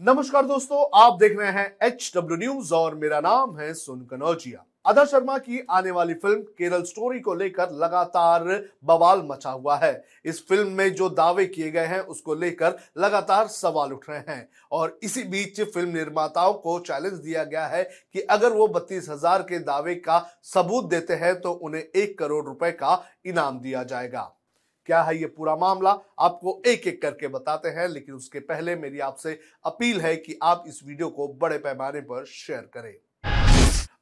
नमस्कार दोस्तों, आप देख रहे हैं एच डब्ल्यू न्यूज़ और मेरा नाम है सुन कनौजिया। अदा शर्मा की आने वाली फ़िल्म केरल स्टोरी को लेकर लगातार बवाल मचा हुआ है। इस फ़िल्म में जो दावे किए गए हैं, उसको लेकर लगातार सवाल उठ रहे हैं। और इसी बीच फ़िल्म निर्माताओं को चैलेंज दिया गया है कि अगर वो बत्तीस हज़ार के दावे का सबूत देते हैं तो उन्हें एक करोड़ रुपए का इनाम दिया जाएगा। क्या है ये पूरा मामला? आपको एक एक करके बताते हैं, लेकिन उसके पहले मेरी आपसे अपील है कि आप इस वीडियो को बड़े पैमाने पर शेयर करें।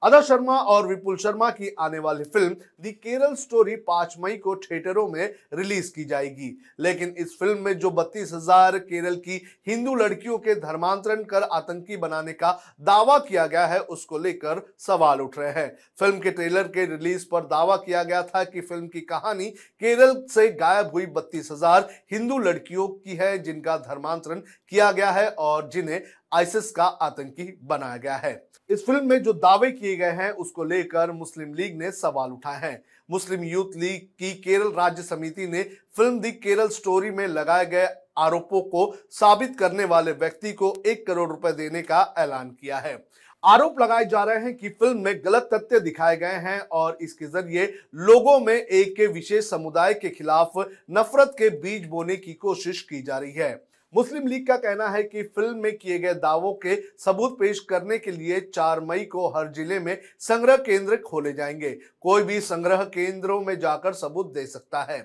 अदा शर्मा और विपुल शर्मा की आने वाली फ़िल्म दी केरल स्टोरी पाँच मई को थिएटरों में रिलीज़ की जाएगी। लेकिन इस फ़िल्म में जो बत्तीस हज़ार केरल की हिंदू लड़कियों के धर्मांतरण कर आतंकी बनाने का दावा किया गया है, उसको लेकर सवाल उठ रहे हैं। फ़िल्म के ट्रेलर के रिलीज़ पर दावा किया गया था कि फ़िल्म की कहानी केरल से गायब हुई बत्तीस हज़ार हिंदू लड़कियों की है, जिनका धर्मांतरण किया गया है और जिन्हें आईसिस का आतंकी बनाया गया है। इस फ़िल्म में जो दावे किए गए हैं, उसको लेकर मुस्लिम लीग ने सवाल उठाए हैं। मुस्लिम यूथ लीग की केरल राज्य समिति ने फ़िल्म दी केरल स्टोरी में लगाए गए आरोपों को साबित करने वाले व्यक्ति को एक करोड़ रुपए देने का ऐलान किया है। आरोप लगाए जा रहे हैं कि फ़िल्म में गलत तथ्य दिखाए गए हैं और इसके ज़रिए लोगों में एक के विशेष समुदाय के खिलाफ नफरत के बीज बोने की कोशिश की जा रही है। मुस्लिम लीग का कहना है कि फ़िल्म में किए गए दावों के सबूत पेश करने के लिए 4 मई को हर ज़िले में संग्रह केंद्र खोले जाएँगे। कोई भी संग्रह केंद्रों में जाकर सबूत दे सकता है।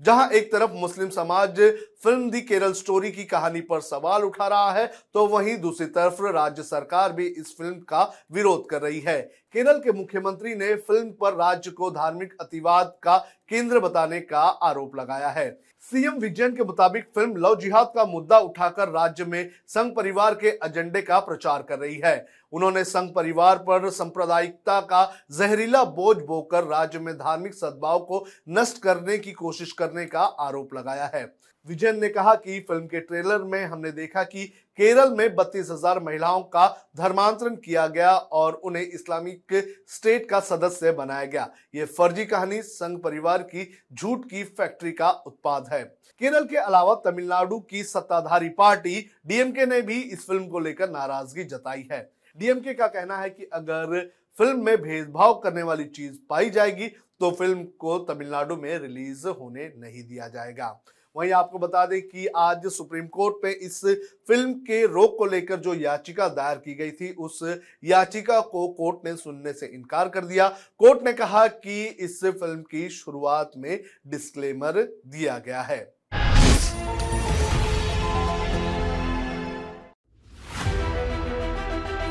जहाँ एक तरफ़ मुस्लिम समाज फ़िल्म दी केरल स्टोरी की कहानी पर सवाल उठा रहा है तो वहीं दूसरी तरफ़ राज्य सरकार भी इस फ़िल्म का विरोध कर रही है। केरल के मुख्यमंत्री ने फ़िल्म पर राज्य को धार्मिक अतिवाद का केंद्र बताने का आरोप लगाया है। सीएम विजयन के मुताबिक फ़िल्म लव जिहाद का मुद्दा उठाकर राज्य में संघ परिवार के एजेंडे का प्रचार कर रही है। उन्होंने संघ परिवार पर सांप्रदायिकता का जहरीला बोझ बोकर राज्य में धार्मिक सद्भाव को नष्ट करने की कोशिश करने का आरोप लगाया है। विजयन ने कहा कि फ़िल्म के ट्रेलर में हमने देखा कि केरल में बत्तीस हज़ार महिलाओं का धर्मांतरण किया गया और उन्हें इस्लामिक स्टेट का सदस्य बनाया गया। ये फर्जी कहानी संघ परिवार की झूठ की फैक्ट्री का उत्पाद है। केरल के अलावा तमिलनाडु की सत्ताधारी पार्टी डीएमके ने भी इस फ़िल्म को लेकर नाराज़गी जताई है। डीएमके का कहना है कि अगर फ़िल्म में भेदभाव करने वाली चीज़ पाई जाएगी तो फ़िल्म को तमिलनाडु में रिलीज़ होने नहीं दिया जाएगा। वहीं आपको बता दें कि आज सुप्रीम कोर्ट में इस फ़िल्म के रोक को लेकर जो याचिका दायर की गई थी, उस याचिका को कोर्ट ने सुनने से इनकार कर दिया। कोर्ट ने कहा कि इस फ़िल्म की शुरुआत में डिस्क्लेमर दिया गया है।